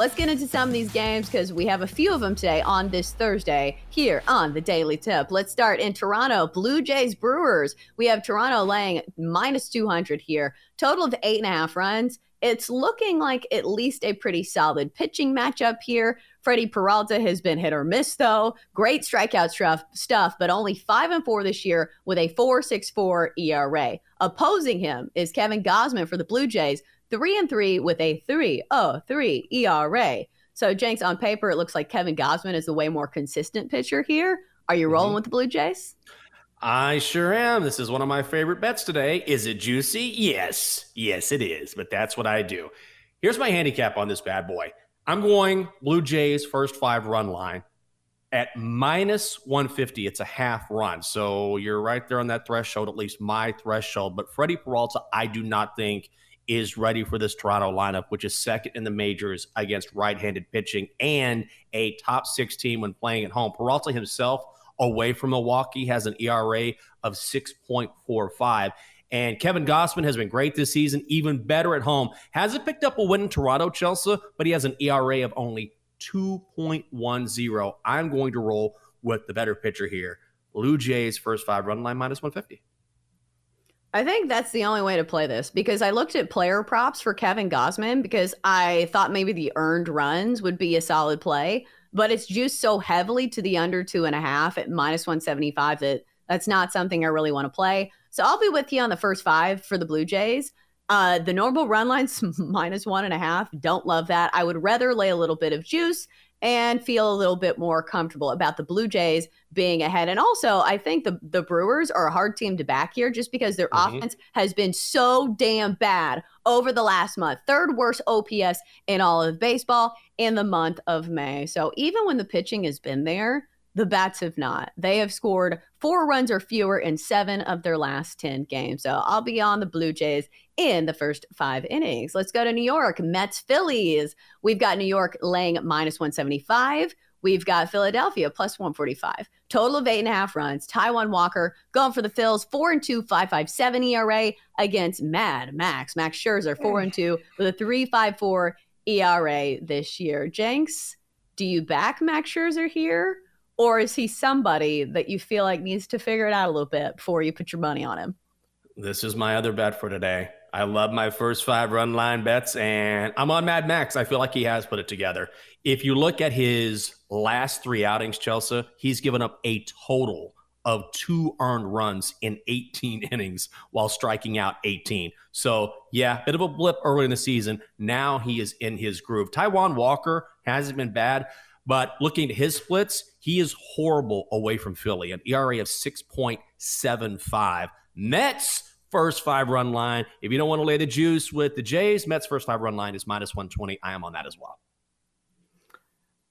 Let's get into some of these games because we have a few of them today on this Thursday here on the Daily Tip. Let's start in Toronto. Blue Jays Brewers. We have Toronto laying minus 200 here, total of eight and a half runs. It's looking like at least a pretty solid pitching matchup here. Freddie Peralta has been hit or miss, though. Great strikeout stuff, stuff, but only five and four this year with a 4.64 ERA. Opposing him is Kevin Gausman for the Blue Jays, three and three with a 3.03 ERA. So, Jenks, on paper, it looks like Kevin Gausman is the way more consistent pitcher here. Are you rolling mm-hmm. with the Blue Jays? I sure am. This is one of my favorite bets today. Is it juicy? Yes. Yes, it is. But that's what I do. Here's my handicap on this bad boy. I'm going Blue Jays first five run line at minus 150. It's a half run. So you're right there on that threshold, at least my threshold. But Freddie Peralta, I do not think is ready for this Toronto lineup, which is second in the majors against right handed pitching and a top six team when playing at home. Peralta himself away from Milwaukee has an ERA of 6.45. And Kevin Gausman has been great this season, even better at home. Hasn't picked up a win in Toronto, Chelsea, but he has an ERA of only 2.10. I'm going to roll with the better pitcher here. Blue Jays first five run line minus 150. I think that's the only way to play this because I looked at player props for Kevin Gausman because I thought maybe the earned runs would be a solid play but it's juiced so heavily to the under two and a half at minus 175 that that's not something I really want to play. So I'll be with you on the first five for the Blue Jays. Uh, the normal run line's minus one and a half. Don't love that. I would rather lay a little bit of juice and feel a little bit more comfortable about the Blue Jays being ahead. And also, I think the, the Brewers are a hard team to back here just because their mm-hmm. offense has been so damn bad over the last month. Third worst OPS in all of baseball in the month of May. So even when the pitching has been there, the Bats have not. They have scored four runs or fewer in seven of their last 10 games. So I'll be on the Blue Jays in the first five innings. Let's go to New York. Mets Phillies. We've got New York laying minus 175. We've got Philadelphia plus 145. Total of eight and a half runs. Taijuan Walker going for the Phils, four and two, five five seven ERA against Mad Max. Max Scherzer, four and two with a three five four ERA this year. Jenks, do you back Max Scherzer here? Or is he somebody that you feel like needs to figure it out a little bit before you put your money on him? This is my other bet for today. I love my first five run line bets, and I'm on Mad Max. I feel like he has put it together. If you look at his last three outings, Chelsea, he's given up a total of two earned runs in 18 innings while striking out 18. So, yeah, bit of a blip early in the season. Now he is in his groove. Taijuan Walker hasn't been bad. But looking at his splits, he is horrible away from Philly, an ERA of 6.75. Mets first five run line. If you don't want to lay the juice with the Jays, Mets first five run line is minus 120. I am on that as well.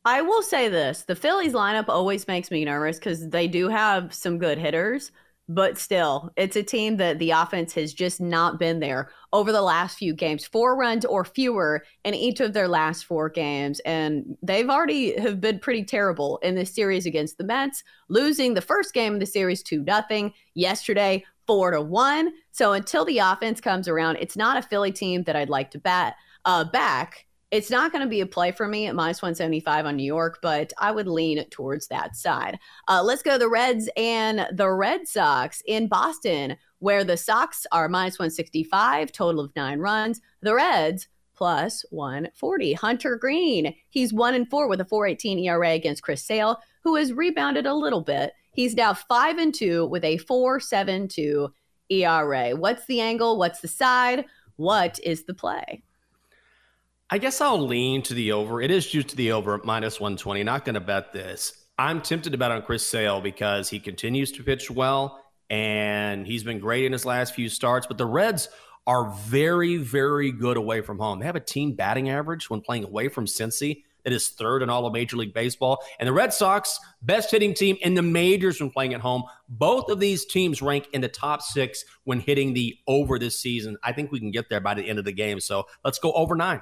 I will say this the Phillies lineup always makes me nervous because they do have some good hitters but still, it's a team that the offense has just not been there over the last few games. Four runs or fewer in each of their last four games, and they've already have been pretty terrible in this series against the Mets, losing the first game of the series two nothing yesterday, four to one. So until the offense comes around, it's not a Philly team that I'd like to bat uh, back it's not going to be a play for me at minus 175 on New York, but I would lean towards that side. Uh, let's go the Reds and the Red Sox in Boston, where the Sox are minus 165, total of nine runs. The Reds plus 140. Hunter Greene, he's one and four with a 418 ERA against Chris Sale. who has rebounded a little bit. He's now five and two with a four seven two ERA. What's the angle? What's the side? What is the play? I guess I'll lean to the over. It is juiced to the over at minus 120. Not going to bet this. I'm tempted to bet on Chris Sale because he continues to pitch well and he's been great in his last few starts. But the Reds are very, very good away from home. They have a team batting average when playing away from Cincy that is third in all of Major League Baseball. And the Red Sox, best hitting team in the majors when playing at home. Both of these teams rank in the top six when hitting the over this season. I think we can get there by the end of the game. So let's go over nine.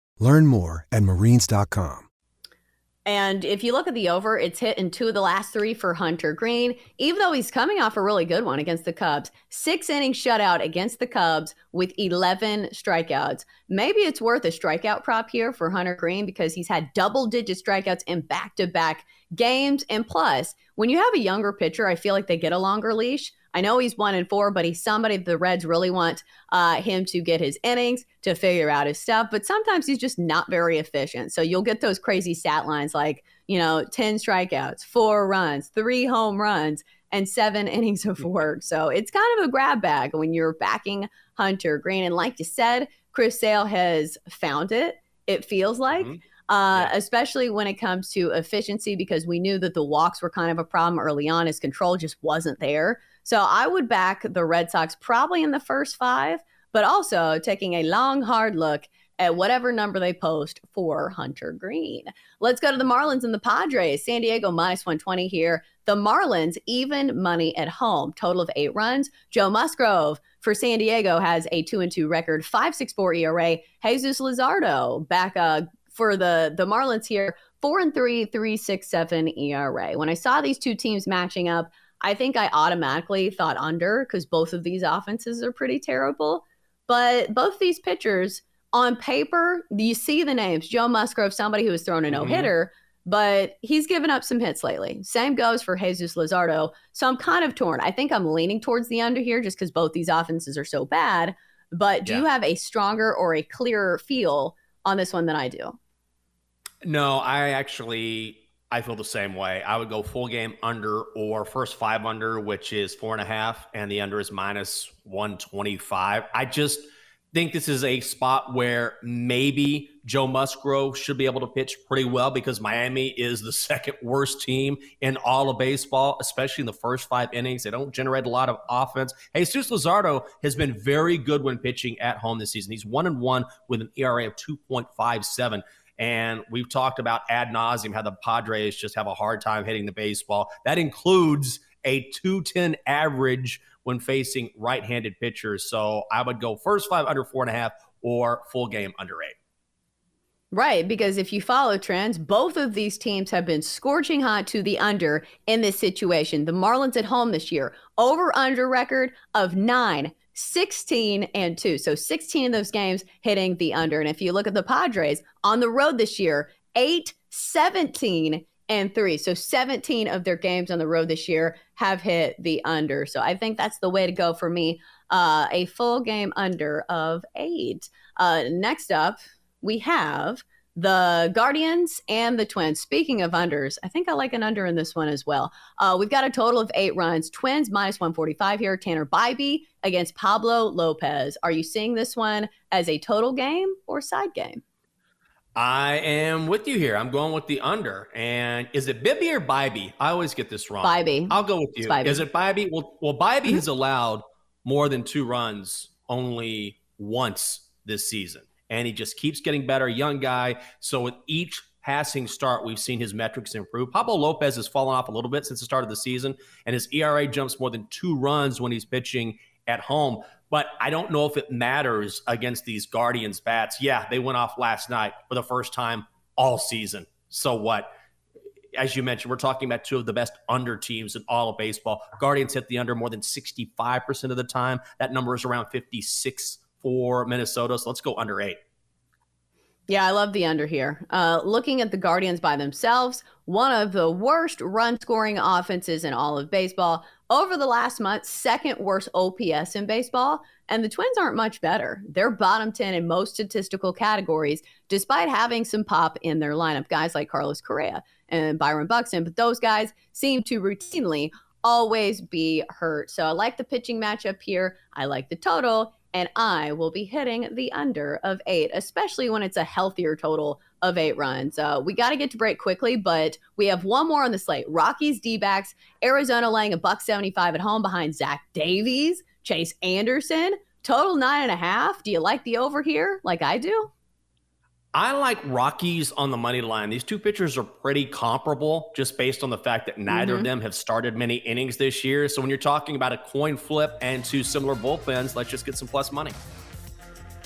Learn more at marines.com. And if you look at the over, it's hit in two of the last three for Hunter Greene, even though he's coming off a really good one against the Cubs. Six innings shutout against the Cubs with 11 strikeouts. Maybe it's worth a strikeout prop here for Hunter Greene because he's had double digit strikeouts in back to back games. And plus, when you have a younger pitcher, I feel like they get a longer leash. I know he's one and four, but he's somebody the Reds really want uh, him to get his innings to figure out his stuff. But sometimes he's just not very efficient. So you'll get those crazy stat lines like, you know, 10 strikeouts, four runs, three home runs, and seven innings of work. So it's kind of a grab bag when you're backing Hunter Greene. And like you said, Chris Sale has found it, it feels like. Mm-hmm. Uh, yeah. especially when it comes to efficiency, because we knew that the walks were kind of a problem early on. His control just wasn't there. So I would back the Red Sox probably in the first five, but also taking a long, hard look at whatever number they post for Hunter Greene. Let's go to the Marlins and the Padres. San Diego minus 120 here. The Marlins even money at home, total of eight runs. Joe Musgrove for San Diego has a two and two record, 5.64 ERA. Jesus Luzardo back uh, for the the Marlins here, four and three, three six seven ERA. When I saw these two teams matching up, I think I automatically thought under because both of these offenses are pretty terrible. But both these pitchers on paper, you see the names Joe Musgrove, somebody who has thrown a no hitter, mm-hmm. but he's given up some hits lately. Same goes for Jesus Luzardo. So I'm kind of torn. I think I'm leaning towards the under here just because both these offenses are so bad. But do yeah. you have a stronger or a clearer feel on this one than I do? No, I actually I feel the same way. I would go full game under or first five under, which is four and a half, and the under is minus 125. I just think this is a spot where maybe Joe Musgrove should be able to pitch pretty well because Miami is the second worst team in all of baseball, especially in the first five innings. They don't generate a lot of offense. Jesus Luzardo has been very good when pitching at home this season. He's one and one with an ERA of 2.57. And we've talked about ad nauseum how the Padres just have a hard time hitting the baseball. That includes a 210 average when facing right handed pitchers. So I would go first five under four and a half or full game under eight. Right, because if you follow trends, both of these teams have been scorching hot to the under in this situation. The Marlins at home this year, over under record of nine. 16 and 2. So 16 of those games hitting the under. And if you look at the Padres on the road this year, 8 17 and 3. So 17 of their games on the road this year have hit the under. So I think that's the way to go for me. Uh, a full game under of 8. Uh, next up, we have the Guardians and the Twins. Speaking of unders, I think I like an under in this one as well. Uh, we've got a total of eight runs. Twins minus 145 here. Tanner Bibee against Pablo Lopez. Are you seeing this one as a total game or side game? I am with you here. I'm going with the under. And is it Bibby or Bibby? I always get this wrong. Bibby. I'll go with you. Is it Bibby? Well, well mm-hmm. has allowed more than two runs only once this season. And he just keeps getting better, young guy. So with each passing start, we've seen his metrics improve. Pablo Lopez has fallen off a little bit since the start of the season, and his ERA jumps more than two runs when he's pitching at home but I don't know if it matters against these Guardians bats. Yeah, they went off last night for the first time all season. So what? As you mentioned, we're talking about two of the best under teams in all of baseball. Guardians hit the under more than 65% of the time. That number is around 56 for Minnesota. So let's go under eight. Yeah, I love the under here. Uh, looking at the Guardians by themselves, one of the worst run scoring offenses in all of baseball. Over the last month, second worst OPS in baseball. And the Twins aren't much better. They're bottom 10 in most statistical categories, despite having some pop in their lineup. Guys like Carlos Correa and Byron Buxton, but those guys seem to routinely always be hurt. So I like the pitching matchup here. I like the total and I will be hitting the under of eight, especially when it's a healthier total of eight runs. Uh, we got to get to break quickly, but we have one more on the slate. Rockies, D backs, Arizona laying a buck 75 at home behind Zach Davies, Chase Anderson, total nine and a half. Do you like the over here like I do? I like Rockies on the money line. These two pitchers are pretty comparable just based on the fact that neither mm-hmm. of them have started many innings this year. So when you're talking about a coin flip and two similar bullpens, let's just get some plus money.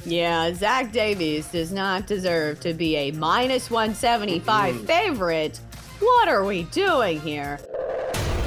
Yeah, Zach Davies does not deserve to be a minus 175 mm-hmm. favorite. What are we doing here?